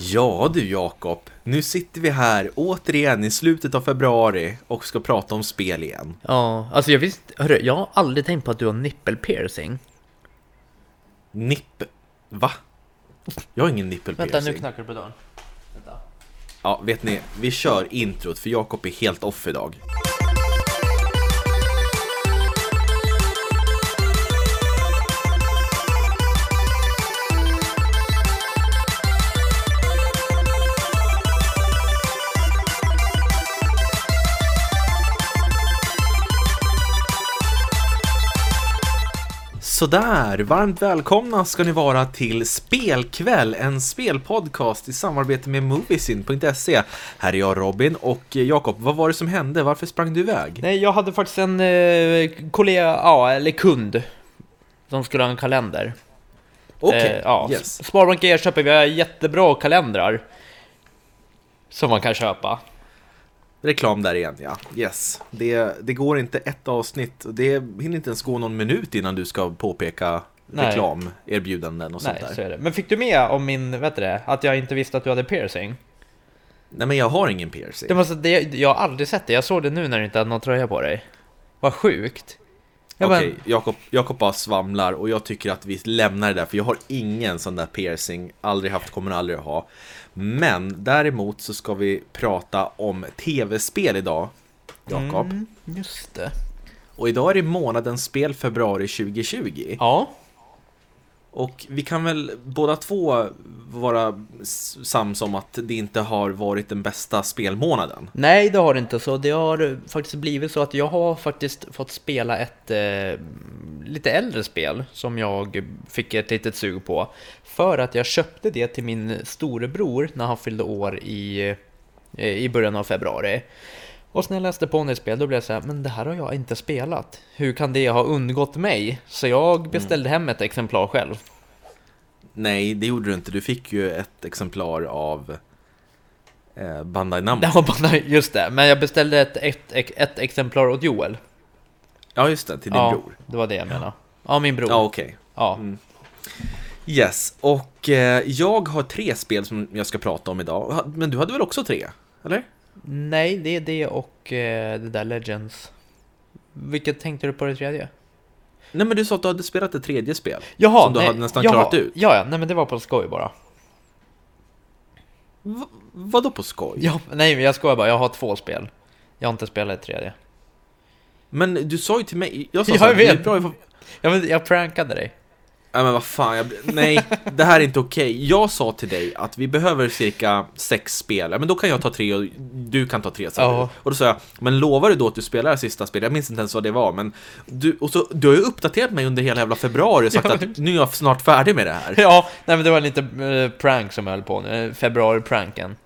Ja du Jakob, nu sitter vi här återigen i slutet av februari och ska prata om spel igen. Ja, alltså jag visste, hörru, jag har aldrig tänkt på att du har nippelpiercing. Nipp... Va? Jag har ingen nippelpiercing. Vänta, nu knackar det på dörren. Vänta. Ja, vet ni, vi kör introt för Jakob är helt off idag. Sådär, varmt välkomna ska ni vara till Spelkväll, en spelpodcast i samarbete med Moviesin.se. Här är jag Robin och Jakob, vad var det som hände? Varför sprang du iväg? Nej, jag hade faktiskt en eh, kollega, ja, eller kund, som skulle ha en kalender. Okej, Eh, ja, yes. Sparbank E köper vi har jättebra kalendrar. Som man kan köpa. Reklam där igen, ja. Yes. Det, det går inte ett avsnitt, det hinner inte ens gå någon minut innan du ska påpeka reklamerbjudanden och sånt Nej, där. så är det. Men fick du med om min, vet du det, att jag inte visste att du hade piercing? Nej men jag har ingen piercing. Det måste, det, jag har aldrig sett det, jag såg det nu när du inte hade någon tröja på dig. Vad sjukt. Okej, Jakob, Jakob bara svamlar och jag tycker att vi lämnar det där för jag har ingen sån där piercing, aldrig haft, kommer aldrig att ha. Men däremot så ska vi prata om tv-spel idag, Jakob. Mm, just det. Och idag är det månadens spel februari 2020. Ja, och vi kan väl båda två vara sams om att det inte har varit den bästa spelmånaden. Nej, det har det inte. Så det har faktiskt blivit så att jag har faktiskt fått spela ett eh, lite äldre spel som jag fick ett litet sug på. För att jag köpte det till min storebror när han fyllde år i, eh, i början av februari. Och så när jag läste på det spel då blev jag så här, men det här har jag inte spelat. Hur kan det ha undgått mig? Så jag beställde hem ett exemplar själv. Nej, det gjorde du inte. Du fick ju ett exemplar av eh, Bandai Namco. Bara, just det, men jag beställde ett, ett, ett, ett exemplar åt Joel. Ja, just det, till din ja, bror. det var det jag menade. Ja, min bror. Ja, okej. Ja. Yes, och eh, jag har tre spel som jag ska prata om idag. Men du hade väl också tre? Eller? Nej, det är det och eh, det där Legends. Vilket tänkte du på det tredje? Nej, men du sa att du hade spelat ett tredje spel. Jaha, som du nej, hade nästan jaha, klarat ut. Ja, ja, nej men det var på skoj bara. V- vadå på skoj? Ja, nej, men jag skojar bara, jag har två spel. Jag har inte spelat ett tredje. Men du sa ju till mig, jag sa Jag så här, vet. bra ifall- Ja, men jag prankade dig. Nej men vad fan, jag, nej, det här är inte okej. Jag sa till dig att vi behöver cirka sex spel, men då kan jag ta tre och du kan ta tre. Ja. du. Och då sa jag, men lovar du då att du spelar det sista spelet? Jag minns inte ens vad det var, men du, och så, du har ju uppdaterat mig under hela jävla februari och sagt Ja, att nu är jag snart färdig med det här. Ja, nej men det var lite eh, prank som jag höll på nu. Februari-pranken.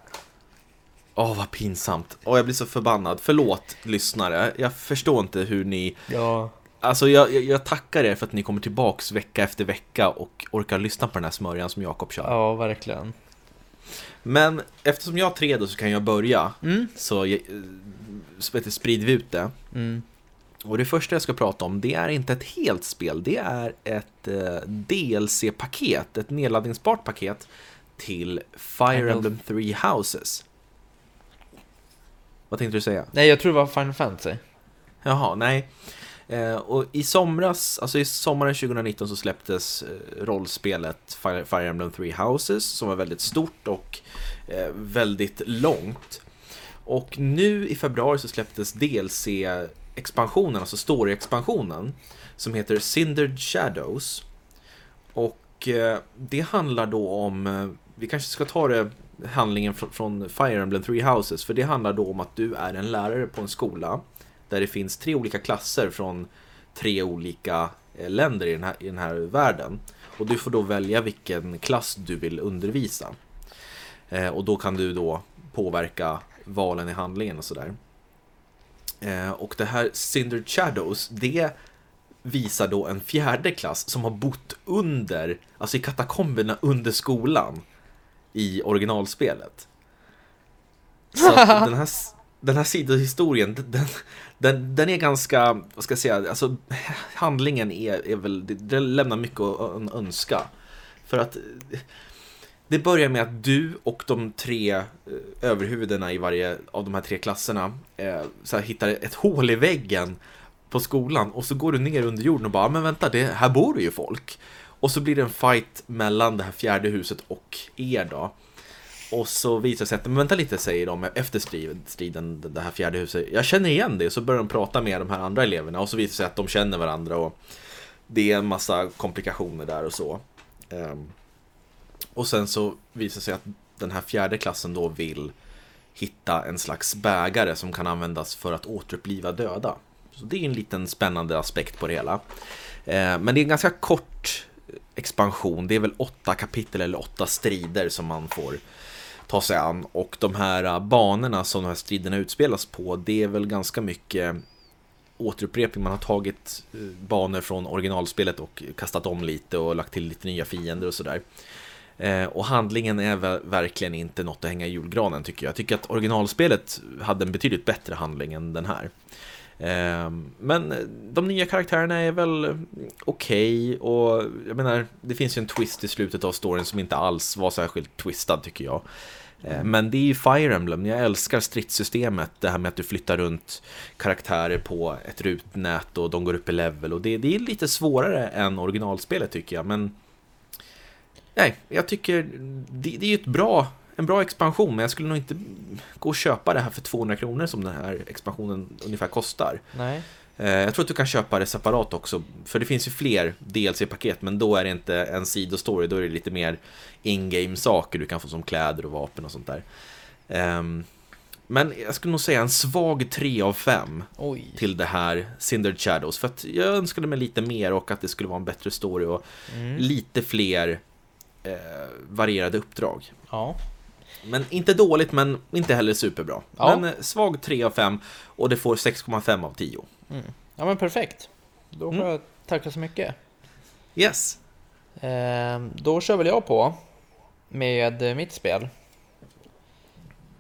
Åh, vad pinsamt. Åh, jag blir så förbannad. Förlåt, lyssnare. Jag förstår inte hur ni... Ja. Alltså, jag, jag, jag tackar er för att ni kommer tillbaks vecka efter vecka och orkar lyssna på den här smörjan som Jakob kör. Ja, verkligen. Men eftersom jag har tre då så kan jag börja. Mm. Så, eh, så vet du, sprider vi ut det. Mm. Och det första jag ska prata om, det är inte ett helt spel. Det är ett eh, DLC-paket, ett nedladdningsbart paket till Fire Emblem Three Houses. Vad tänkte du säga? Nej, jag tror det var Final Fantasy. Jaha, nej. Eh, och i somras, alltså i sommaren 2019 så släpptes eh, rollspelet Fire, Fire Emblem Three Houses som var väldigt stort och eh, väldigt långt. Och nu i februari så släpptes DLC-expansionen, alltså story-expansionen, som heter Cindered Shadows. Och eh, det handlar då om, eh, vi kanske ska ta det handlingen från, från Fire Emblem Three Houses, för det handlar då om att du är en lärare på en skola där det finns tre olika klasser från tre olika eh, länder i den här, i den här världen. Och du får då välja vilken klass du vill undervisa. Eh, och då kan du då påverka valen i handlingen och sådär. Eh, och det här Cindered Shadows, det visar då en fjärde klass som har bott under, alltså i katakomberna under skolan i originalspelet. Så att den här, den här sidohistorien, den, den, den är ganska, vad ska jag säga, alltså handlingen är, är väl, det, det lämnar mycket att önska. För att det börjar med att du och de tre eh, överhuvudena i varje av de här tre klasserna eh, så här, hittar ett hål i väggen på skolan och så går du ner under jorden och bara, men vänta, det, här bor det ju folk. Och så blir det en fight mellan det här fjärde huset och er då. Och så visar det sig att, men vänta lite säger de efter striden, det här fjärde huset. Jag känner igen det, så börjar de prata med de här andra eleverna och så visar det sig att de känner varandra och det är en massa komplikationer där och så. Ehm, och sen så visar det sig att den här fjärde klassen då vill hitta en slags bägare som kan användas för att återuppliva döda. Så det är en liten spännande aspekt på det hela. Ehm, men det är en ganska kort expansion. Det är väl åtta kapitel eller åtta strider som man får ta sig an. Och de här äh, banorna som de här striderna utspelas på, det är väl ganska mycket återupprepning. Man har tagit eh, banor från originalspelet och kastat om lite och lagt till lite nya fiender och sådär. Eh, och handlingen är verkligen inte något att hänga i julgranen tycker jag. Jag tycker att originalspelet hade en betydligt bättre handling än den här. Eh, men de nya karaktärerna är väl okej okay, och jag menar, det finns ju en twist i slutet av storyn som inte alls var särskilt twistad tycker jag. Ehm, men det är ju Fire Emblem, jag älskar stridssystemet, det här med att du flyttar runt karaktärer på ett rutnät och de går upp i level och det, det är lite svårare än originalspelet tycker jag, men Nej, jag tycker det, det är ju ett bra en bra expansion, men jag skulle nog inte gå och köpa det här för 200 kronor som den här expansionen ungefär kostar. Nej. Eh, jag tror att du kan köpa det separat också, för det finns ju fler DLC-paket, men då är det inte en sidostory, då är det lite mer in-game saker du kan få som kläder och vapen och sånt där. Ehm, men jag skulle nog säga en svag 3 av 5 Oj. till det här Cindered Shadows, för att jag önskade mig lite mer och att det skulle vara en bättre story och mm. lite fler eh, varierade uppdrag. Ja. Men inte dåligt, men inte heller superbra. Ja. Men eh, svag 3 av 5 och det får 6,5 av 10. Mm. Ja men perfekt. Då får mm. jag tacka så mycket. Yes. Eh, då kör väl jag på med mitt spel.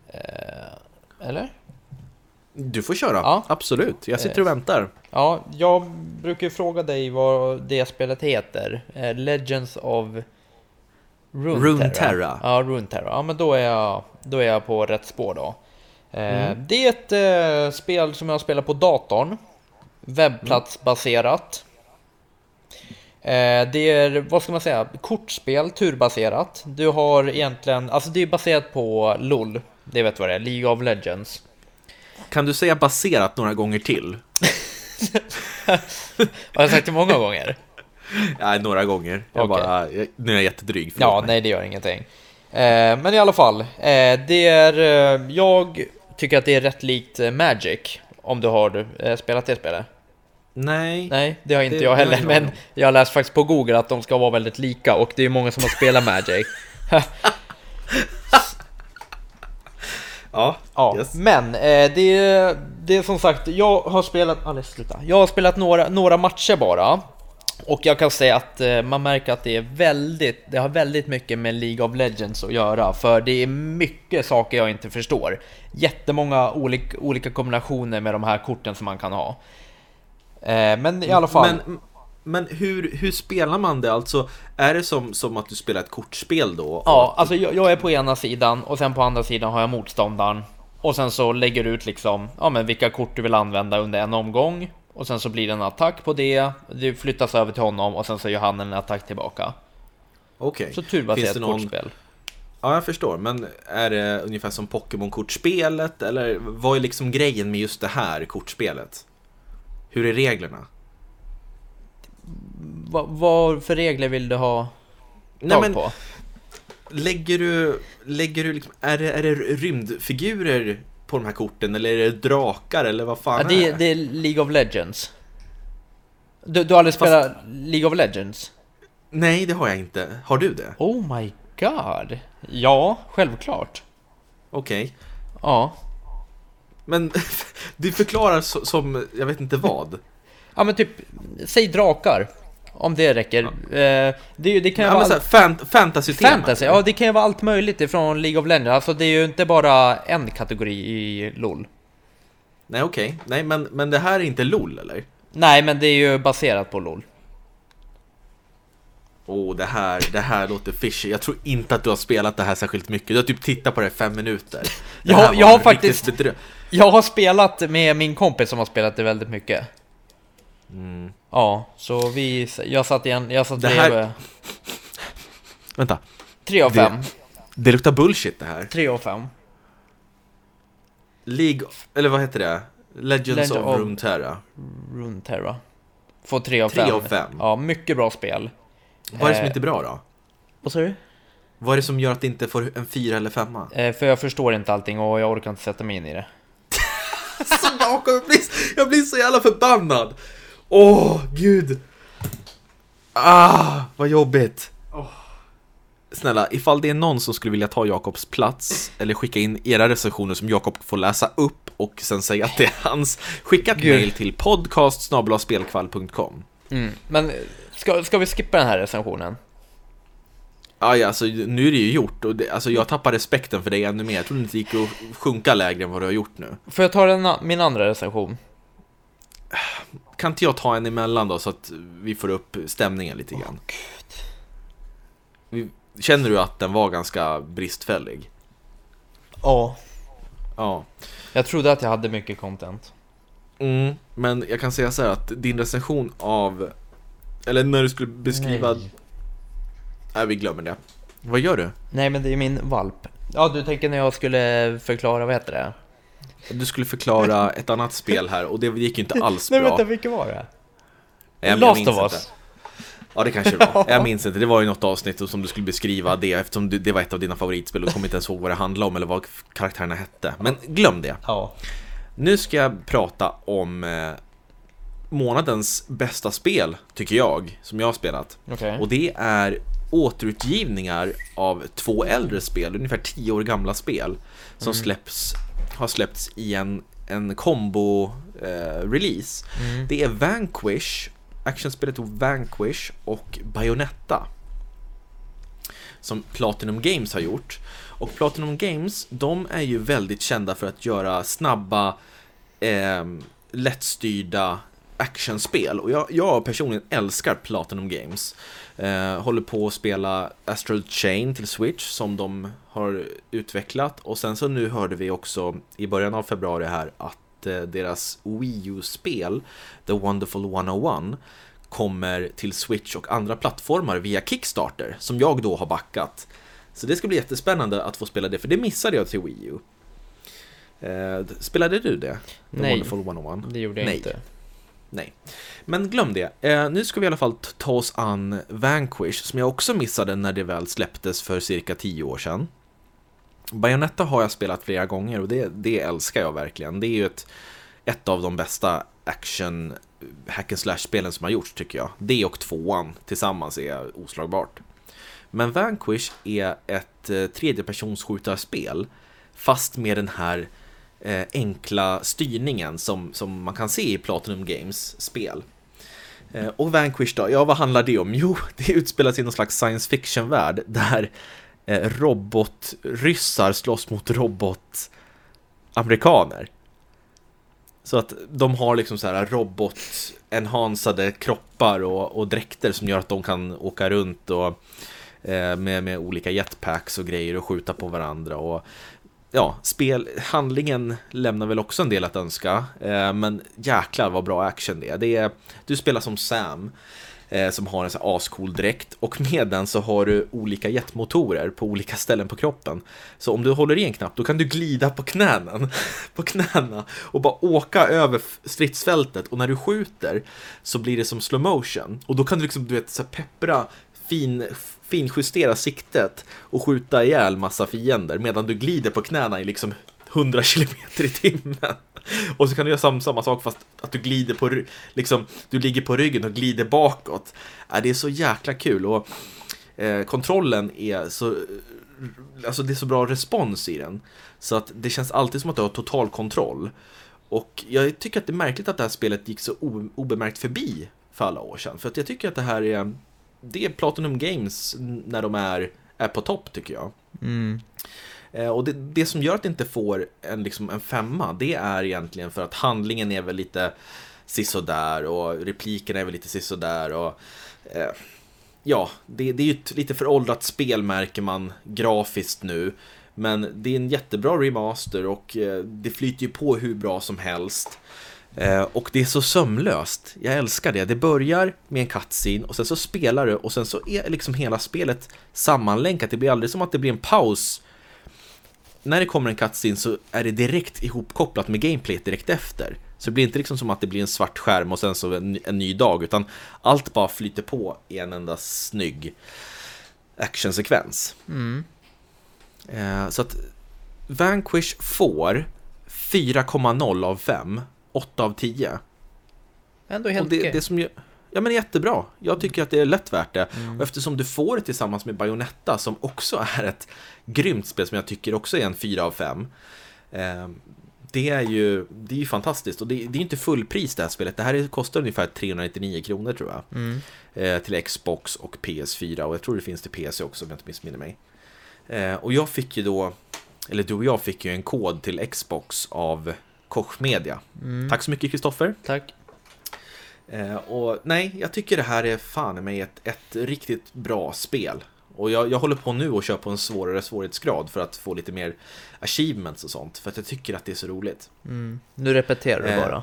Eh, eller? Du får köra, ja. absolut. Jag sitter och eh, väntar. Ja, jag brukar fråga dig vad det spelet heter. Eh, Legends of Runeterra. Runeterra. Ja, Runeterra. Ja, men då är jag, då är jag på rätt spår då. Eh, mm. Det är ett spel som jag spelar på datorn. Webbplatsbaserat. Eh, det är, vad ska man säga, kortspel, turbaserat. Du har egentligen, alltså det är baserat på LOL. Det vet vad det är, League of Legends. Kan du säga baserat några gånger till? har jag sagt det många gånger? Ja, några gånger. Jag okay. bara, nu är jag jättedryg. Ja, mig. nej det gör ingenting. Eh, men i alla fall, eh, det är, jag tycker att det är rätt likt Magic. Om du har eh, spelat det spelet. Nej. Nej, det har inte det, jag heller. Jag men jag har läst faktiskt på Google att de ska vara väldigt lika och det är många som har spelat Magic. ja, ja. Yes. men eh, det, det är som sagt, jag har spelat, alldeles sluta. Jag har spelat några, några matcher bara. Och jag kan säga att eh, man märker att det är väldigt, det har väldigt mycket med League of Legends att göra, för det är mycket saker jag inte förstår. Jättemånga olika, olika kombinationer med de här korten som man kan ha. Eh, men i alla fall. Men, men hur, hur spelar man det? Alltså, är det som, som att du spelar ett kortspel då? Ja, alltså jag, jag är på ena sidan och sen på andra sidan har jag motståndaren. Och sen så lägger du ut liksom, ja men vilka kort du vill använda under en omgång och sen så blir det en attack på det, det flyttas över till honom och sen så gör han en attack tillbaka. Okej. Okay. Så turbaserat någon... kortspel. Ja, jag förstår. Men är det ungefär som Pokémon-kortspelet? Eller vad är liksom grejen med just det här kortspelet? Hur är reglerna? Va, vad för regler vill du ha tag Nej, men, på? Lägger du, lägger du liksom, är det, är det rymdfigurer på de här korten? Eller är det drakar eller vad fan ja, det, är det? är League of Legends. Du, du har aldrig Fast... spelat League of Legends? Nej, det har jag inte. Har du det? Oh my god. Ja, självklart. Okej. Okay. Ja. Men du förklarar som, jag vet inte vad. ja men typ, säg drakar. Om det räcker. Ja. Eh, det, det kan ju ja, vara... Allt... Fan, fantasy Fantasy, ja det kan ju vara allt möjligt ifrån League of Legends. Alltså det är ju inte bara en kategori i LOL. Nej okej, okay. nej men, men det här är inte LOL eller? Nej men det är ju baserat på LOL. Oh, det här, det här låter fishy. Jag tror inte att du har spelat det här särskilt mycket. Du har typ tittat på det i fem minuter. Det Jag- jag har faktiskt- Jag har spelat med min kompis som har spelat det väldigt mycket. Mm. Ja, så vi, jag satt igen, jag satt Det här- bredvid. Vänta, 3 av det- 5. det luktar bullshit det här. 3 av 5. League, eller vad heter det? Legends Legend of of- Runeterra. Runeterra. Får 3 av 5. Tre av fem. Ja, mycket bra spel. Vad är det som Eh. inte är bra då? Vad sa du? Vad är det som gör att det inte får en fyra eller femma? Eh, för jag förstår inte allting och jag orkar inte sätta mig in i det. Jakob, jag blir, jag blir så jävla förbannad! Åh, gud! Ah, vad jobbigt! Snälla, ifall det är någon som skulle vilja ta Jakobs plats eller skicka in era recensioner som Jakob får läsa upp och sen säga att det är hans, skicka ett mail till podcast.spelkvall.com Mm. Men ska, ska vi skippa den här recensionen? Aj, alltså nu är det ju gjort och det, alltså, jag tappar respekten för dig ännu mer. Jag trodde inte det gick att sjunka lägre än vad du har gjort nu. Får jag ta den, min andra recension? Kan inte jag ta en emellan då så att vi får upp stämningen lite grann? Vi- Känner du att den var ganska bristfällig? Ja. Ja. Jag trodde att jag hade mycket content. Mm, men jag kan säga så här att din recension av... Eller när du skulle beskriva... Nej, Nej. vi glömmer det. Vad gör du? Nej, men det är min valp. Ja, du tänker när jag skulle förklara, vad heter det? Du skulle förklara ett annat spel här och det gick ju inte alls Nej, bra. vänta, vilket var det? Jag- jag Last minns of inte. Us. Ja, det kanske det var. Jag minns inte. Det var ju något avsnitt som du skulle beskriva det eftersom du- det var ett av dina favoritspel och kommer inte ens ihåg vad det handlade om eller vad karaktärerna hette. Men glöm det. Ja. Nu ska jag prata om eh, månadens bästa spel, tycker jag, som jag har spelat. Okej. Och det är återutgivningar av två äldre spel, ungefär tio år gamla spel, som släpps, har släppts i en, en combo-release. Mm. Det är Vanquish, actionspelet Vanquish och Bayonetta. Som Platinum Games har gjort. Och Platinum Games, de är ju väldigt kända för att göra snabba, eh, lättstyrda actionspel. Och jag, jag personligen älskar Platinum Games. Eh, håller på att spela Astral Chain till Switch som de har utvecklat. Och sen så nu hörde vi också i början av februari här att eh, deras Wii U-spel The Wonderful 101 kommer till Switch och andra plattformar via Kickstarter som jag då har backat. Så det ska bli jättespännande att få spela det, för det missade jag till Wii U. Eh, spelade du det? The Nej. Wonderful 101? Det gjorde jag Nej. inte. Nej. Men glöm det. Eh, nu ska vi i alla fall ta oss an Vanquish, som jag också missade när det väl släpptes för cirka tio år sedan. Bayonetta har jag spelat flera gånger och det, det älskar jag verkligen. Det är ju ett, ett av de bästa action eh, hack and slash-spelen som har gjorts tycker jag. Det och tvåan tillsammans är oslagbart. Men Vanquish är ett eh, tredjepersonsskjutarspel fast med den här eh, enkla styrningen som, som man kan se i Platinum Games spel. Eh, och Vanquish då, ja vad handlar det om? Jo, det utspelas i någon slags science fiction-värld där eh, robotryssar slåss mot robotamerikaner. Så att de har liksom så här robot-enhansade kroppar och, och dräkter som gör att de kan åka runt och eh, med, med olika jetpacks och grejer och skjuta på varandra och ja, spel, handlingen lämnar väl också en del att önska, eh, men jäklar vad bra action det är. det är. Du spelar som Sam, eh, som har en sån här ascool dräkt, och med den så har du olika jetmotorer på olika ställen på kroppen. Så om du håller i en knapp, då kan du glida på knänen, på knäna och bara åka över stridsfältet, och när du skjuter så blir det som slow motion, och då kan du liksom, du vet, så peppra fin, finjustera siktet och skjuta ihjäl massa fiender medan du glider på knäna i liksom 100 km i timmen. Och så kan du göra sam, samma sak fast att du glider på liksom, du ligger på ryggen och glider bakåt. Äh, det är så jäkla kul och eh, kontrollen är så Alltså det är så bra respons i den. Så att det känns alltid som att du har total kontroll. Och jag tycker att det är märkligt att det här spelet gick så obemärkt förbi för alla år sedan. För att jag tycker att det här är det är Platinum Games när de är, är på topp tycker jag. Mm. Eh, och det, det som gör att det inte får en, liksom en femma, det är egentligen för att handlingen är väl lite sisådär och replikerna är väl lite sisådär och eh, ja, det, det är ju ett lite föråldrat spel märker man grafiskt nu. Men det är en jättebra remaster och eh, det flyter ju på hur bra som helst. Eh, och det är så sömlöst. Jag älskar det. Det börjar med en cutscene och sen så spelar du och sen så är liksom hela spelet sammanlänkat. Det blir aldrig som att det blir en paus. När det kommer en cutscene så är det direkt ihopkopplat med gameplayet direkt efter. Så det blir inte liksom som att det blir en svart skärm och sen så en, en ny dag, utan allt bara flyter på i en enda snygg actionsekvens. Mm. Eh, så att Vanquish får 4,0 av 5, 8 av 10. Ändå helt det, okej. det som ju, Ja men jättebra. Jag tycker att det är lätt värt det. Och eftersom du får det tillsammans med Bayonetta som också är ett grymt spel som jag tycker också är en 4 av 5. Eh, det är ju det är ju fantastiskt och det, det är inte fullpris det här spelet. Det här är- kostar ungefär 399 kronor tror jag. Mm. Eh, till Xbox och PS4 och jag tror det finns till PC också om jag inte missminner mig. Eh, och jag fick ju då, eller du och jag fick ju en kod till Xbox av Koch Media. Mm. Tack så mycket Kristoffer. Tack. Eh, och nej, jag tycker det här är fan mig ett, ett riktigt bra spel. Och jag, jag håller på nu och kör på en svårare svårighetsgrad för att få lite mer achievements och sånt. För att jag tycker att det är så roligt. Mm. Nu repeterar du Eh, bara.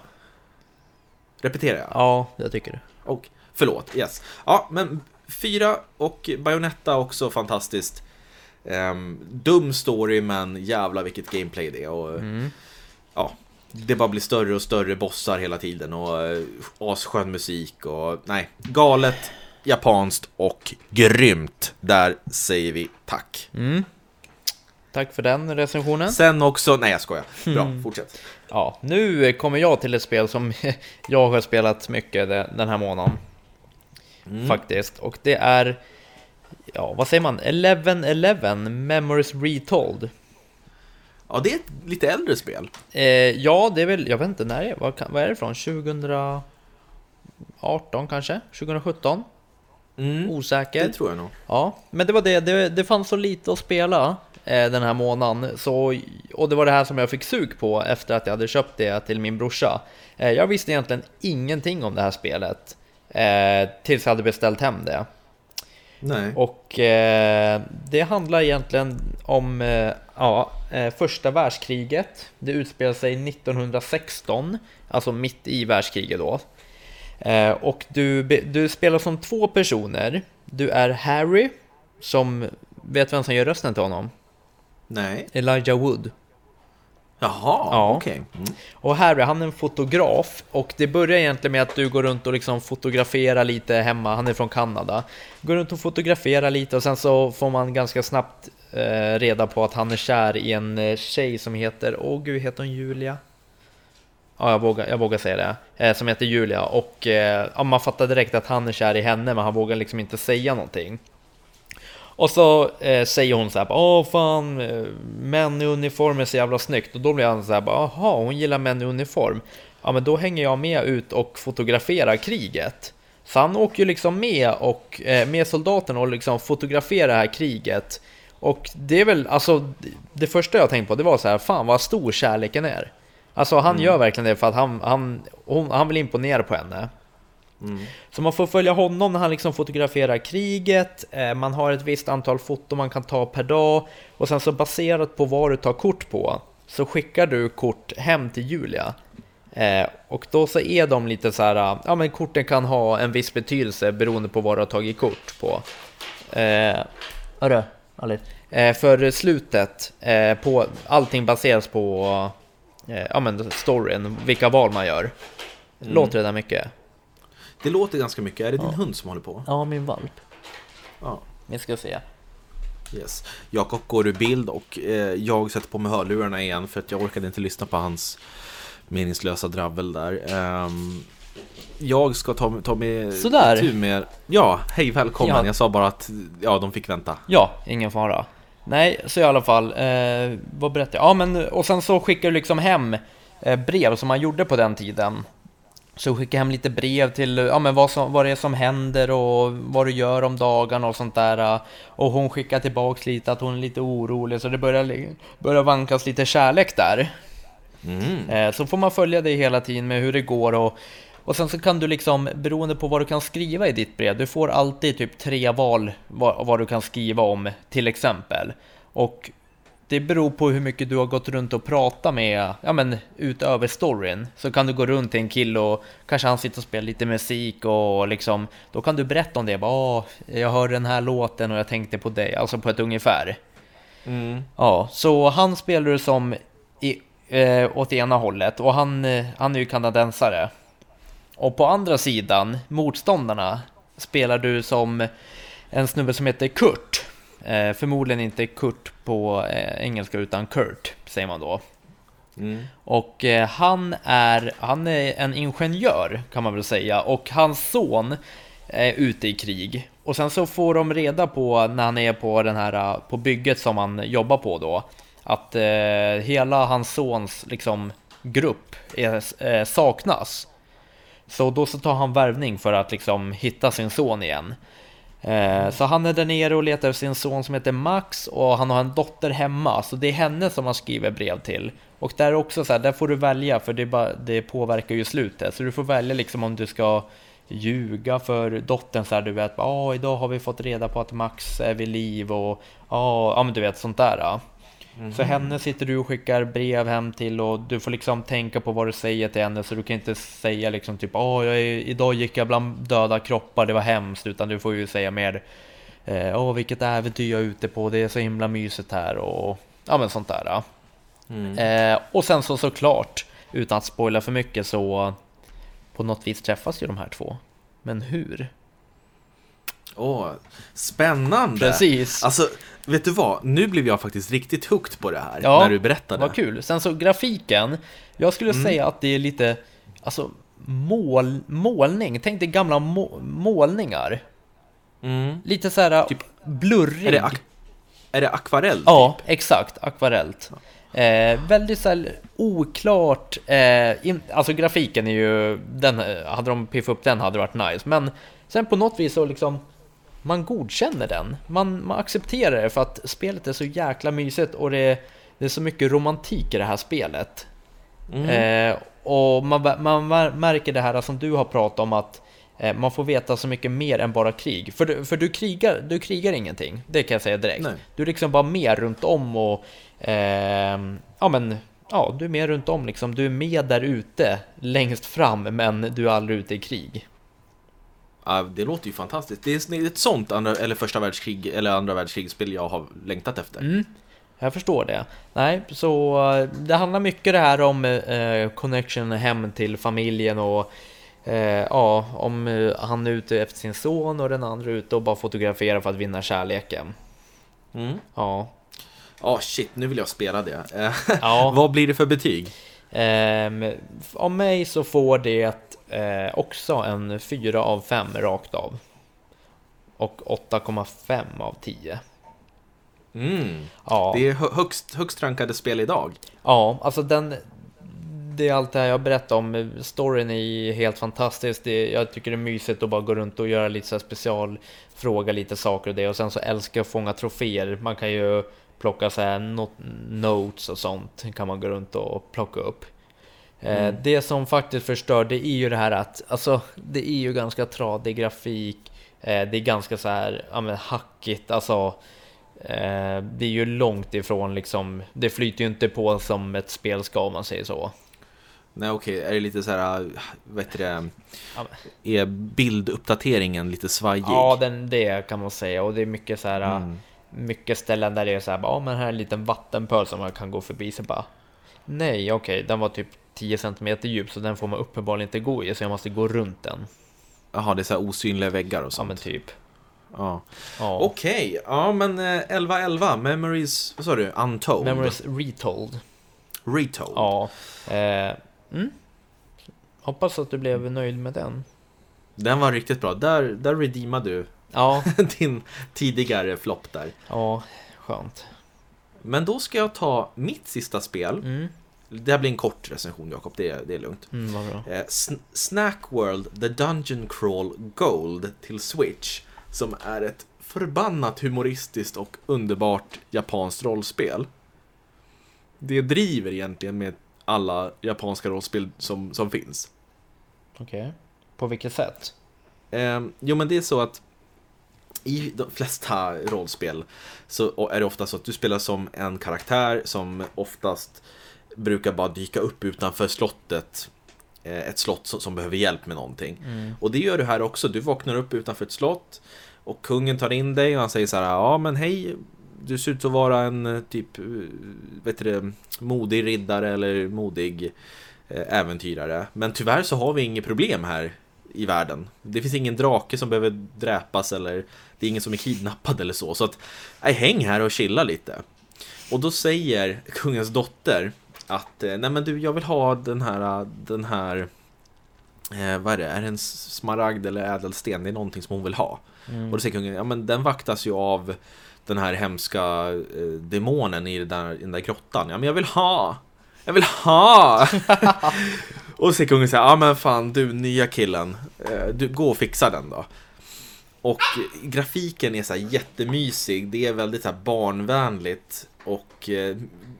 Repeterar jag? Ja, jag tycker det. Och, förlåt, yes. Ja, men fyra och Bayonetta också fantastiskt. Ehm, dum story, men jävla vilket gameplay det är. Och, Mm. ja, det bara blir större och större bossar hela tiden och eh, asskön musik och nej, galet, japanskt och grymt. Där säger vi tack. Mm. Tack för den recensionen. Sen också, nej jag skojar. Bra, fortsätt. Ja, nu kommer jag till ett spel som jag har spelat mycket de- den här månaden. Mm. Faktiskt. Och det är, ja vad säger man? 11-11 Memories Retold. Ja, det är ett lite äldre spel. Eh, ja, det är väl, jag vet inte när det är, vad, vad är det från? 2018 kanske? 2017? Mm, Osäker. det tror jag nog. Ja, men det var det, det, det fanns så lite att spela eh, den här månaden. Så, och det var det här som jag fick sug på efter att jag hade köpt det till min brorsa. Eh, jag visste egentligen ingenting om det här spelet. Eh, tills jag hade beställt hem det. Nej. Och eh, det handlar egentligen om eh, ja, eh, första världskriget. Det utspelar sig 1916, alltså mitt i världskriget då. Eh, och du, du spelar som två personer. Du är Harry, som vet vem som gör rösten till honom? Nej. Elijah Wood. Jaha, Ja. okej. Mm. Och han är en fotograf och det börjar egentligen med att du går runt och liksom fotograferar lite hemma, han är från Kanada. Går runt och fotograferar lite och sen så får man ganska snabbt eh, reda på att han är kär i en eh, tjej som heter, åh gud, heter hon Julia? Ja, jag vågar, jag vågar säga det. Eh, som heter Julia och eh, ja, man fattar direkt att han är kär i henne men han vågar liksom inte säga någonting. Och så eh, säger hon så här, åh fan, eh, män i uniform är så jävla snyggt. Och då blir han så här, jaha, hon gillar män i uniform. Ja, men då hänger jag med ut och fotograferar kriget. Så han åker ju liksom med och eh, med soldaterna och liksom fotograferar det här kriget. Och det är väl, alltså, det första jag tänkte på det var så här, fan vad stor kärleken är. Alltså han gör verkligen det för att han, han, hon, han vill imponera på henne. Mm. Så man får följa honom när han liksom fotograferar kriget, eh, man har ett visst antal foton man kan ta per dag och sen så baserat på vad du tar kort på så skickar du kort hem till Julia. Eh, och då så är de lite så här, ja men korten kan ha en viss betydelse beroende på vad du har tagit kort på. Eh, hörru, Alice. Eh, för slutet, eh, på, allting baseras på eh, ja, men storyn, vilka val man gör. Låter det där mycket? Det låter ganska mycket. Är det din hund som håller på? Ja, min valp. Ja. Vi ska se. Yes. Jakob går ur bild och eh, jag sätter på mig hörlurarna igen för att jag orkade inte lyssna på hans meningslösa dravel där. Ehm, jag ska ta, ta med Sådär. tur med... Ja, hej välkommen. Ja. Jag sa bara att ja, de fick vänta. Ja, ingen fara. Nej, så i alla fall, eh, vad berättade jag? Ja, men och sen så skickar du liksom hem eh, brev som man gjorde på den tiden. Så skicka hem lite brev till ja, men vad, som, vad det är som händer och vad du gör om dagarna och sånt där. Och hon skickar tillbaks lite att hon är lite orolig, så det börjar, börjar vankas lite kärlek där. Mm. Eh, Så får man följa det hela tiden med hur det går och Och sen så kan du liksom, beroende på vad du kan skriva i ditt brev, du får alltid typ tre val vad, vad du kan skriva om, till exempel. Och det beror på hur mycket du har gått runt och pratat med, ja men utöver storyn. Så kan du gå runt till en kille och kanske han sitter och spelar lite musik och liksom, då kan du berätta om det. Bara, jag hörde den här låten och jag tänkte på dig, alltså på ett ungefär. Mm. Ja, så han spelar du som i, eh, åt ena hållet och han, eh, han är ju kanadensare. Och på andra sidan, motståndarna, spelar du som en snubbe som heter Kurt. Eh, förmodligen inte Kurt på eh, engelska utan Kurt, säger man då. Mm. Och eh, han, är, han är en ingenjör kan man väl säga och hans son är ute i krig. Och sen så får de reda på när han är på den här eh, på bygget som han jobbar på då att eh, hela hans sons liksom grupp är, eh, saknas. Så då så tar han värvning för att liksom hitta sin son igen. Eh, så han är där nere och letar efter sin son som heter Max och han har en dotter hemma. Så det är henne som han skriver brev till. Och där också så här, där får du välja för det, bara, det påverkar ju slutet. Så du får välja liksom om du ska ljuga för dottern så här, du vet, ja ah, idag har vi fått reda på att Max är vid liv och ah, ja, men du vet sånt där. Mm. Så henne sitter du och skickar brev hem till och du får liksom tänka på vad du säger till henne så du kan inte säga liksom typ åh, jag är, idag gick jag bland döda kroppar, det var hemskt, utan du får ju säga mer eh, åh, vilket äventyr jag är ute på, det är så himla mysigt här och ja, men sånt där. Mm. Eh, och sen så såklart, utan att spoila för mycket så på något vis träffas ju de här två. Men hur? Åh, spännande! Precis! Alltså, vet du vad? Nu blev jag faktiskt riktigt hooked på det här ja, när du berättade. Vad kul! Sen så grafiken, jag skulle mm. säga att det är lite, alltså mål, målning, tänk dig gamla må, målningar. Mm. Lite så här typ, blurrig. Är det, är det akvarell? Ja, typ? exakt, akvarellt. Eh, väldigt så här, oklart, eh, in, alltså grafiken är ju, den, hade de piffat upp den hade det varit nice, men sen på något vis så liksom man godkänner den. Man, man accepterar det för att spelet är så jäkla mysigt och det, det är så mycket romantik i det här spelet. Mm. Eh, och man, man märker det här som du har pratat om att eh, man får veta så mycket mer än bara krig. För, du, för du, krigar, du krigar ingenting, det kan jag säga direkt. Nej. Du är liksom bara med runt om och eh, ja men ja, du är med runt om liksom. Du är med där ute längst fram men du är aldrig ute i krig. Ja, det låter ju fantastiskt. Det är ett sånt andra, eller första världskrig eller andra världskrigsspel jag har längtat efter. Mm, jag förstår det. Nej, så eh, det handlar mycket det här om eh, connection hem till familjen och eh, ja, om eh, han är ute efter sin son och den andra är ute och bara fotograferar för att vinna kärleken. Mm. Ja. Ja, oh, shit, nu vill jag spela det. ja. Vad blir det för betyg? Um, av mig så får det eh, också en 4 av 5 rakt av. Och 8,5 av 10. Mm. Ja. Det är högst, högst rankade spel idag. Ja, alltså den... Det är allt det här jag berättar om. Storyn är helt fantastisk. Det, jag tycker det är mysigt att bara gå runt och göra lite så special, fråga lite saker och det. Och sen så älskar jag att fånga troféer. Man kan ju plocka så här not notes och sånt. Kan man gå runt och plocka upp. Eh, mm. Det som faktiskt förstör det är ju det här att alltså, det är ju ganska tradig grafik. Eh, det är ganska så här ja, men hackigt. Alltså, eh, det är ju långt ifrån liksom. Det flyter ju inte på som ett spel ska om man säger så. Nej okej, okay. är det lite så här, vad heter det, är bilduppdateringen lite svajig? Ja, den, det kan man säga och det är mycket så här, mm. mycket ställen där det är så här, ja men här är en liten vattenpöl som man kan gå förbi så bara, nej okej, okay, den var typ 10 cm djup så den får man uppenbarligen inte gå i så jag måste gå runt den. Jaha, det är så här osynliga väggar och sånt? Ja, men typ. Ja. ja. Okej, okay. ja men 1111, eh, Memories, vad sa du? Untold? Memories Retold. Retold? Ja. Eh, mm. Hoppas att du blev nöjd med den. Den var riktigt bra. Där, där redeemade du ja. din tidigare flopp där. Ja, skönt. Men då ska jag ta mitt sista spel. Mm. Det här blir en kort recension Jakob, det, är, det är lugnt. Mm, eh, Snack World The Dungeon Crawl Gold till Switch. Som är ett förbannat humoristiskt och underbart japanskt rollspel. Det driver egentligen med alla japanska rollspel som, som finns. Okej. På vilket sätt? Eh, jo men det är så att i de flesta rollspel så är det ofta så att du spelar som en karaktär som oftast brukar bara dyka upp utanför slottet eh, ett slott som behöver hjälp med någonting. Mm. Och det gör du här också. Du vaknar upp utanför ett slott och kungen tar in dig och han säger så här, ja men hej, du ser ut att vara en eh, typ, eh, vet du modig riddare eller modig äventyrare. Men tyvärr så har vi inget problem här i världen. Det finns ingen drake som behöver dräpas eller det är ingen som är kidnappad eller så. Så att, nej, häng här och chilla lite. Och då säger kungens dotter att, eh, nej men du, jag vill ha den här, den här, eh, vad är det, är det en smaragd eller ädelsten? Det är någonting som hon vill ha. Mm. Och då säger kungen, ja men den vaktas ju av den här hemska eh, demonen i, den där, i den där grottan. Ja men jag vill ha! Jag vill ha! och så säger kungen så här, ja men fan du nya killen, eh, du, gå och fixa den då. Och grafiken är så här jättemysig, det är väldigt så barnvänligt och eh,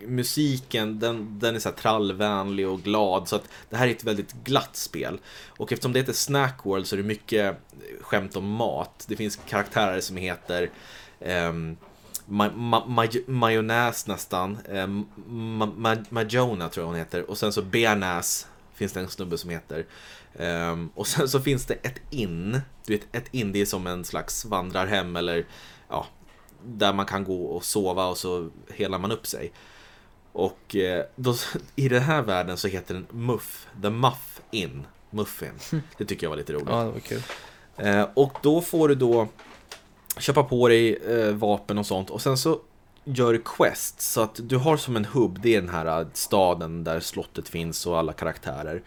musiken den, den är så här trallvänlig och glad så att det här är ett väldigt glatt spel. Och eftersom det heter Snack World så är det mycket skämt om mat. Det finns karaktärer som heter ehm, ma ma ma majonnäs nästan, ehm, ma ma Majona tror jag hon heter och sen så Bearnaise finns det en snubbe som heter. Um, och sen så finns det ett in. Du vet, ett in, det är som en slags vandrarhem eller ja, där man kan gå och sova och så helar man upp sig. Och eh, då, i den här världen så heter den Muff, The Muff Inn. Muffin. Det tycker jag var lite roligt. Ja, det var kul. Eh, och då får du då köpa på dig eh, vapen och sånt och sen så gör du quest så att du har som en hubb, det är den här staden där slottet finns och alla karaktärer.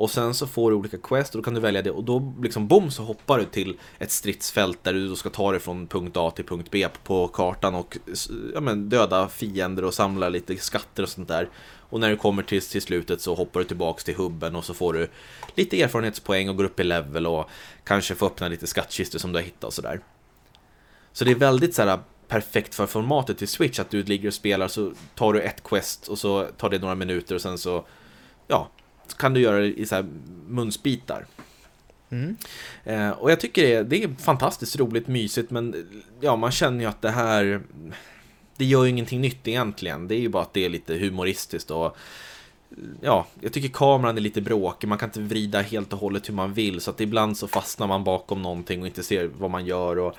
Och sen så får du olika quest och då kan du välja det och då liksom bom så hoppar du till ett stridsfält där du då ska ta dig från punkt A till punkt B på kartan och ja, men, döda fiender och samla lite skatter och sånt där. Och när du kommer till, till slutet så hoppar du tillbaks till hubben och så får du lite erfarenhetspoäng och går upp i level och kanske får öppna lite skattkistor som du har hittat och sådär. Så det är väldigt så här perfekt för formatet till Switch att du ligger och spelar så tar du ett quest och så tar det några minuter och sen så ja, kan du göra det i så här munsbitar. Mm. Eh, och jag tycker det är, det är fantastiskt roligt, mysigt, men ja, man känner ju att det här det gör ju ingenting nytt egentligen. Det är ju bara att det är lite humoristiskt och ja, jag tycker kameran är lite bråkig. Man kan inte vrida helt och hållet hur man vill så att ibland så fastnar man bakom någonting och inte ser vad man gör och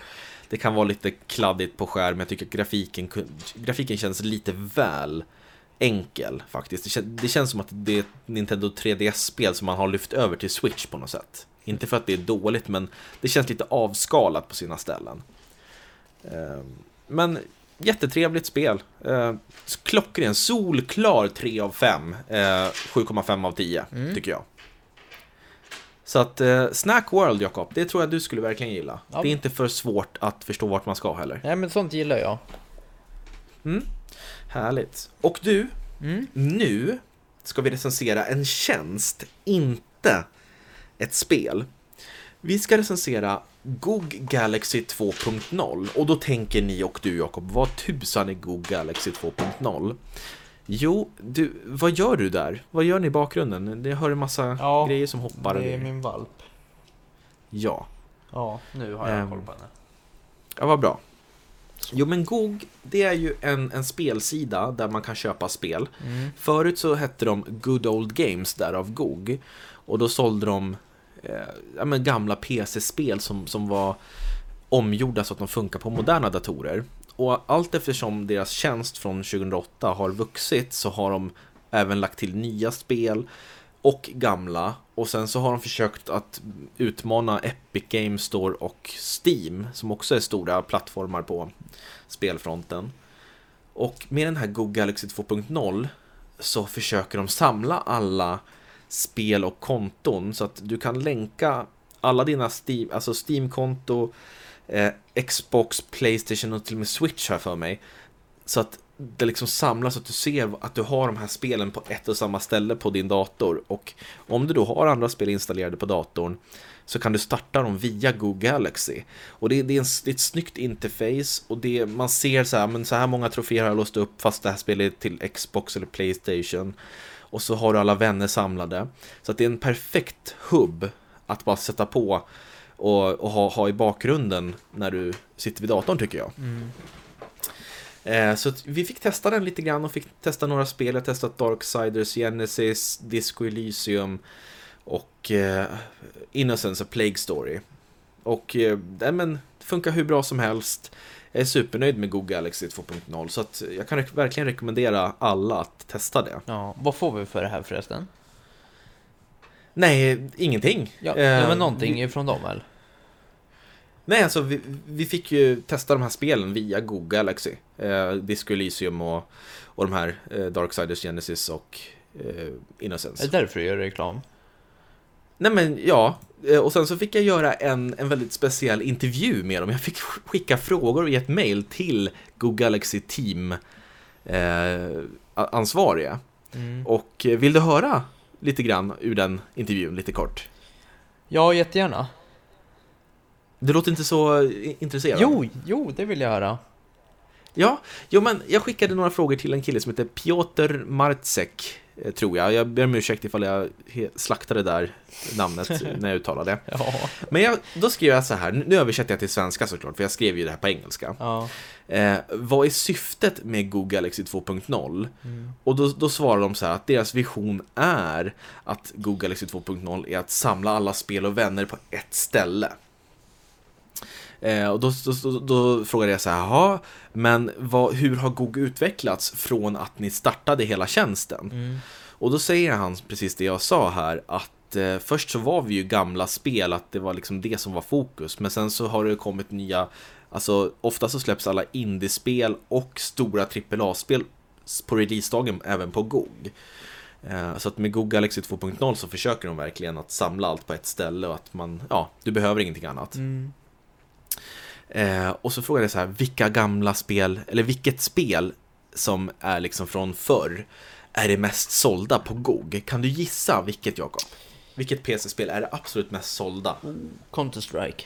det kan vara lite kladdigt på skärm. Jag tycker grafiken, grafiken känns lite väl enkel faktiskt. Det, kän det känns som att det är ett Nintendo 3DS-spel som man har lyft över till Switch på något sätt. Inte för att det är dåligt, men det känns lite avskalat på sina ställen. Men jättetrevligt spel. Klockren, solklar 3 av 5. 7,5 av 10, mm. tycker jag. Så att eh, Snack World, Jakob, det tror jag du skulle verkligen gilla. Ja. Det är inte för svårt att förstå vart man ska heller. Nej, men sånt gillar jag. Mm. Härligt. Och du, mm. nu ska vi recensera en tjänst, inte ett spel. Vi ska recensera GOG Galaxy 2.0 och då tänker ni och du Jakob, vad tusan är GOG Galaxy 2.0? Jo, du, vad gör du där? Vad gör ni i bakgrunden? Jag hör en massa ja, grejer som hoppar. det är min valp. Ja. Ja, nu har jag um, koll på henne. Ja, vad bra. Jo men GOG, det är ju en, en spelsida där man kan köpa spel. Mm. Förut så hette de Good Old Games, därav GOG. Och då sålde de eh, ja, men gamla PC-spel som, som var omgjorda så att de funkar på moderna datorer. Och allt eftersom deras tjänst från 2008 har vuxit så har de även lagt till nya spel och gamla. Och sen så har de försökt att utmana Epic Games Store och Steam som också är stora plattformar på spelfronten. Och med den här Google Galaxy 2.0 så försöker de samla alla spel och konton så att du kan länka alla dina Steam, alltså Steam-konto, eh, Xbox, Playstation och till och med Switch här för mig. Så att det liksom samlas så att du ser att du har de här spelen på ett och samma ställe på din dator. Och om du då har andra spel installerade på datorn så kan du starta dem via Google Galaxy. Och det, det, är, en, det är ett snyggt interface och det, man ser så här, men så här många troféer har jag låst upp fast det här spelet är till Xbox eller Playstation. och så har du alla vänner samlade. Så att det är en perfekt hubb att bara sätta på och, och ha, ha i bakgrunden när du sitter vid datorn tycker jag. Mm. Eh, så vi fick testa den lite grann och fick testa några spel. Jag testat Darksiders Genesis, Disco Elysium och eh, Innocence, A Plague Story. Och eh, men, det funkar hur bra som helst. Jag är supernöjd med Google Galaxy 2.0 så att jag kan verkligen rekommendera alla att testa det. Ja, vad får vi för det här förresten? Nej, ingenting. Ja, men någonting vi- ifrån dem väl? Nej, alltså vi, vi fick ju testa de här spelen via Google Galaxy. Eh, Disco Elysium och, och de här eh, Darksiders Genesis och eh, Innocence. Är det därför du gör reklam? Nej men ja, Eh, och sen så fick jag göra en, en väldigt speciell intervju med dem. Jag fick skicka frågor i ett mail till Google Galaxy Team eh, ansvariga. Mm. Och eh, vill du höra lite grann ur den intervjun, lite kort? Ja, jättegärna. Det låter inte så i- intresserad. Jo, jo, det vill jag höra. Ja, jo men jag skickade några frågor till en kille som heter Piotr Marcek, eh, tror jag. Jag ber om ursäkt ifall jag slaktade det där namnet när jag uttalade det. Ja. Men jag, då skrev jag så här, nu översätter jag till svenska såklart, för jag skrev ju det här på engelska. Ja. Eh, vad är syftet med Google Galaxy 2.0? Mm. Och då, då svarar de så här att deras vision är att Google Galaxy 2.0 är att samla alla spel och vänner på ett ställe. Eh, och då, då, då, frågade jag så här, jaha, men vad, hur har Google utvecklats från att ni startade hela tjänsten? Mm. Och då säger han precis det jag sa här, att eh, först så var vi ju gamla spel, att det var liksom det som var fokus, men sen så har det kommit nya, alltså ofta så släpps alla indiespel och stora AAA-spel på releasedagen även på GOG. Eh, Så att med Google Galaxy 2.0 så försöker de verkligen att samla allt på ett ställe och att man, ja, du behöver ingenting annat. Mm. Eh, och så frågade jag så här, vilka gamla spel, eller vilket spel som är liksom från förr är det mest sålda på GOG? Kan du gissa vilket Jakob? Vilket PC-spel är det absolut mest sålda? Counter-Strike.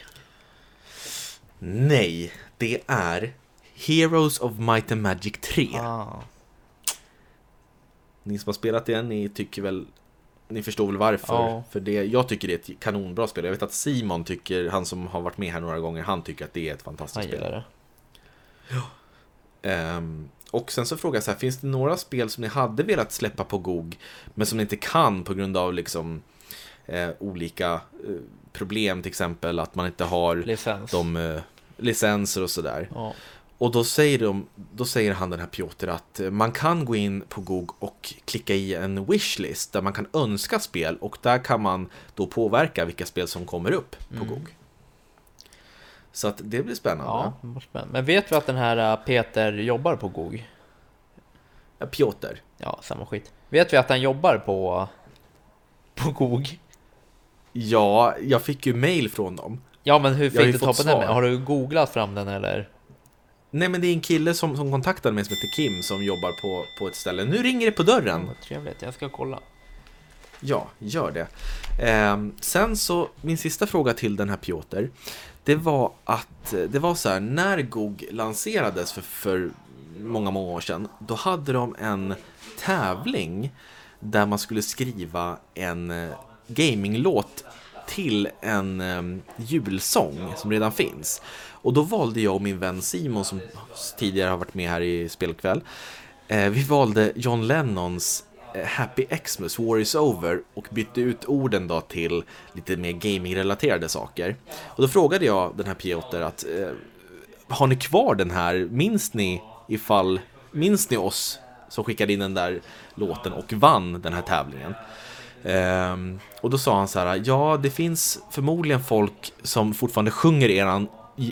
Nej, det är Heroes of Might and Magic 3. Ah. Ni som har spelat det, ni tycker väl ni förstår väl varför? Ja. För det, jag tycker det är ett kanonbra spel. Jag vet att Simon tycker, han som har varit med här några gånger, han tycker att det är ett fantastiskt spel. det. Ehm, och sen så frågar jag så här, finns det några spel som ni hade velat släppa på GOG men som ni inte kan på grund av liksom eh, olika eh, problem, till exempel att man inte har Licens. de eh, licenser och sådär. Ja. Och då säger, de, då säger han den här Piotr att man kan gå in på GOG och klicka i en wishlist där man kan önska spel och där kan man då påverka vilka spel som kommer upp på Mm. GOG. Så att det blir spännande. ja. Men vet vi att den här äh, Peter jobbar på GOG? Ja, Piotr. Ja, samma skit. Vet vi att han jobbar på, på GOG? Ja, jag fick ju mail från dem. Ja, men hur fick du fått ta på den? Har du googlat fram den eller? Nej men det är en kille som, som kontaktade mig som heter Kim som jobbar på, på ett ställe. Nu ringer det på dörren. Vad trevligt, jag ska kolla. Ja, gör det. Ehm, sen så, min sista fråga till den här Piotr. Det var att, eh, det var så här, när GOG lanserades för, för många, många år sedan. Då hade de en tävling där man skulle skriva en eh, gaminglåt till en eh, julsång som redan finns. Och då valde jag och min vän Simon som tidigare har varit med här i spelkväll. Eh, vi valde John Lennons eh, Happy Xmas, War is over och bytte ut orden då till lite mer gaming-relaterade saker. Och då frågade jag den här Piotr att eh, har ni kvar den här? Minns ni ifall, minns ni oss som skickade in den där låten och vann den här tävlingen? Ehm, och då sa han så här, ja det finns förmodligen folk som fortfarande sjunger eran,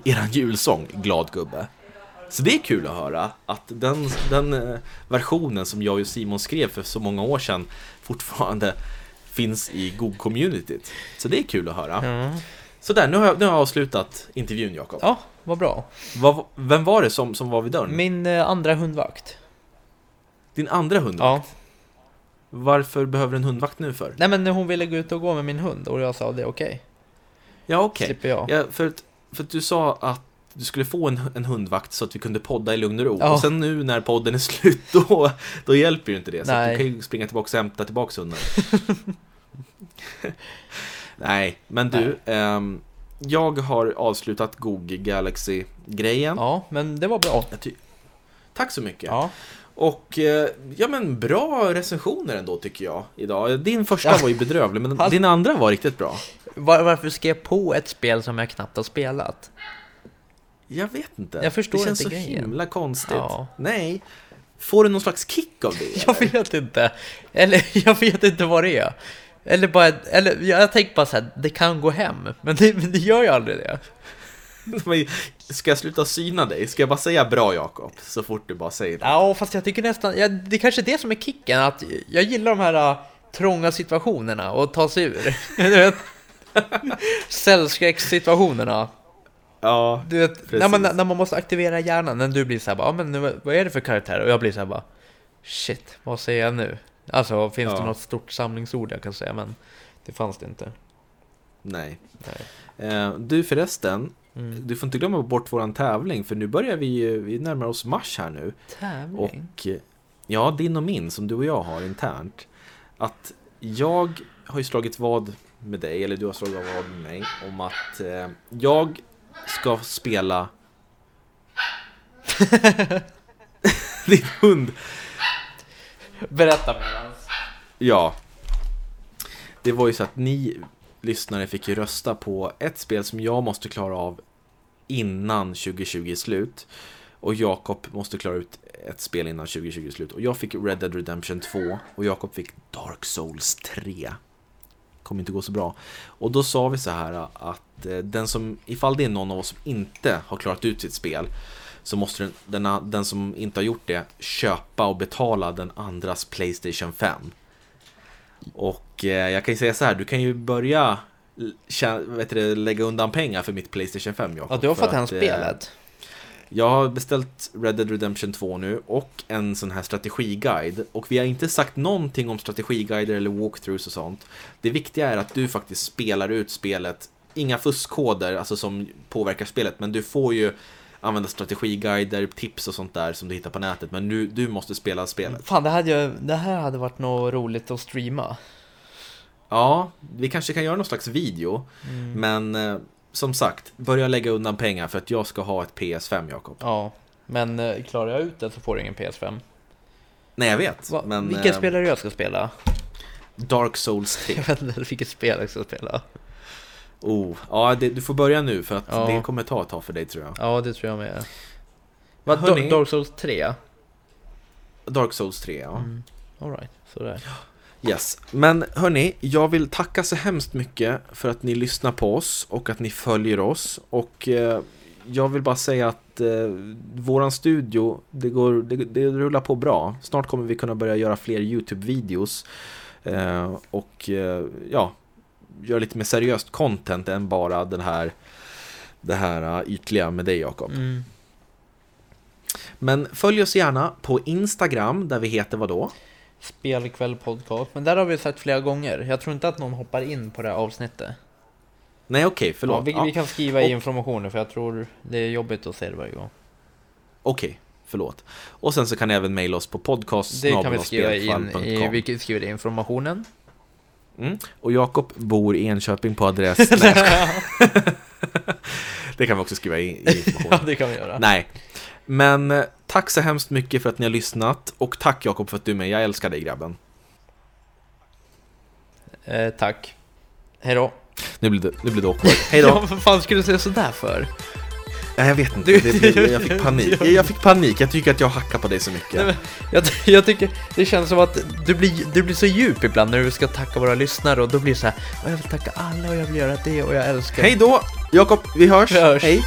eran julsång, Glad gubbe. Så det är kul att höra att den, den eh, versionen som jag och Simon skrev för så många år sedan fortfarande finns i GOG-communityt. Så det är kul att höra. Ja, Så där, nu har jag, nu har jag avslutat intervjun Jakob. ja vad bra. Vad- Vem var det som, som var vid dörren? Min eh, andra hundvakt. Din andra hundvakt? Ja. Varför behöver en hundvakt nu för? Nej men hon ville gå ut och gå med min hund och jag sa det är okej. Ja, okej. Slipper jag. Ja, för, att, för att du sa att du skulle få en, en hundvakt så att vi kunde podda i lugn och ro. Ja. Och sen nu när podden är slut, då, då hjälper ju inte det. Så Nej. du kan ju springa tillbaka och hämta tillbaka hunden. Nej, men du. ehm, jag har avslutat Google Galaxy-grejen. Ja, men det var bra. Tack så mycket. Ja. Och eh, ja men bra recensioner ändå tycker jag idag. Din första Ja. var ju bedrövlig men Fast- din andra var riktigt bra. Var, varför ska jag på ett spel som jag knappt har spelat? Jag vet inte. Jag förstår det känns inte så grejen. himla konstigt. Ja. Nej. Får du någon slags kick av det? Jag vet inte. Eller jag vet inte vad det är. Eller bara, eller jag, jag tänker bara så här, det kan gå hem. Men det, men det gör ju aldrig det. Ska jag sluta syna dig? Ska jag bara säga bra Jakob? Så fort du bara säger det. Ja, fast jag tycker nästan, ja, det är kanske är det som är kicken, att jag gillar de här äh, trånga situationerna och ta sig ur. Cellskräckssituationerna. Ja. Du vet, när Precis. man, när man måste aktivera hjärnan, när du blir så här bara, men vad- vad är det för karaktär? Och jag blir så här bara, shit, vad säger jag nu? Alltså, finns det Ja. något stort samlingsord jag kan säga, men det fanns det inte. Nej. Nej. Eh, du förresten, Mm. du får inte glömma bort våran tävling för nu börjar vi ju, vi närmar oss mars här nu. Tävling? Och ja, din och min som du och jag har internt. Att jag har ju slagit vad med dig, eller du har slagit vad med mig, om att eh, jag ska spela din hund. Berätta medans. Ja. Det var ju så att ni lyssnare fick ju rösta på ett spel som jag måste klara av innan 2020 är slut. Och Jakob måste klara ut ett spel innan 2020 är slut. Och jag fick Red Dead Redemption 2 och Jakob fick Dark Souls 3. Kommer inte gå så bra. Och då sa vi så här att eh, den som, ifall det är någon av oss som inte har klarat ut sitt spel så måste den, den, den som inte har gjort det köpa och betala den andras Playstation 5. Och eh, jag kan ju säga så här, du kan ju börja vet du, lägga undan pengar för mitt Playstation 5 Jakob. Ja, du har fått hem eh, spelet. Jag har beställt Red Dead Redemption 2 nu och en sån här strategiguide. Och vi har inte sagt någonting om strategiguider eller walkthroughs och sånt. Det viktiga är att du faktiskt spelar ut spelet. Inga fuskkoder, alltså som påverkar spelet, men du får ju använda strategiguider, tips och sånt där som du hittar på nätet. Men nu, du måste spela spelet. Fan, det, hade det här hade varit något roligt att streama. Ja, vi kanske kan göra någon slags video. Mm. Men eh, som sagt, börja lägga undan pengar för att jag ska ha ett PS5, Jakob. Ja, men eh, klarar jag ut det så får du ingen PS5. Nej, jag vet. Va, men, vilket eh, spel är det jag ska spela? Dark Souls 3. Jag vet inte vilket spel jag ska spela. Oh, ja, det, du får börja nu för att Ja. det kommer ta ett tag för dig tror jag. Ja, det tror jag med. Vad, Hörni. Dark Souls 3? Dark Souls 3, ja. Mm. Alright, sådär. Yes. Men hörni, jag vill tacka så hemskt mycket för att ni lyssnar på oss och att ni följer oss. Och eh, jag vill bara säga att eh, våran studio, det, går, det, det rullar på bra. Snart kommer vi kunna börja göra fler YouTube-videos. Eh, och eh, ja, göra lite mer seriöst content än bara den här, det här uh, ytliga med dig Jakob. Mm. Men följ oss gärna på Instagram där vi heter vad då? Spelkväll podcast, men där har vi sagt flera gånger. Jag tror inte att någon hoppar in på det här avsnittet. Nej okej, Ja, förlåt. vi, Ja, vi kan skriva i informationen för jag tror det är jobbigt att se det varje gång. Okej, förlåt. Och sen så kan ni även mejla oss på podcast Det kan vi skriva in i, vi skriver i informationen. Mm. Och Jakob bor i Enköping på adress... Det kan vi också skriva i, i ja, informationen. det kan vi göra. Nej. Men eh, tack så hemskt mycket för att ni har lyssnat. Och tack Jakob för att du är med. Jag älskar dig grabben. Eh, tack. Hej då. Nu blir det, nu blir det awkward. Hej då! Ja, vad fan skulle du säga sådär för? Ja, jag vet inte, Du- det, det, jag fick panik. Jag fick panik, jag tycker att jag hackar på dig så mycket. Nej, men, jag, jag tycker det känns som att du blir, du blir så djup ibland när du ska tacka våra lyssnare och då blir det så här "Och jag vill tacka alla och jag vill göra det och jag älskar Hej då! Jakob, vi hörs! Vi hörs. Hej!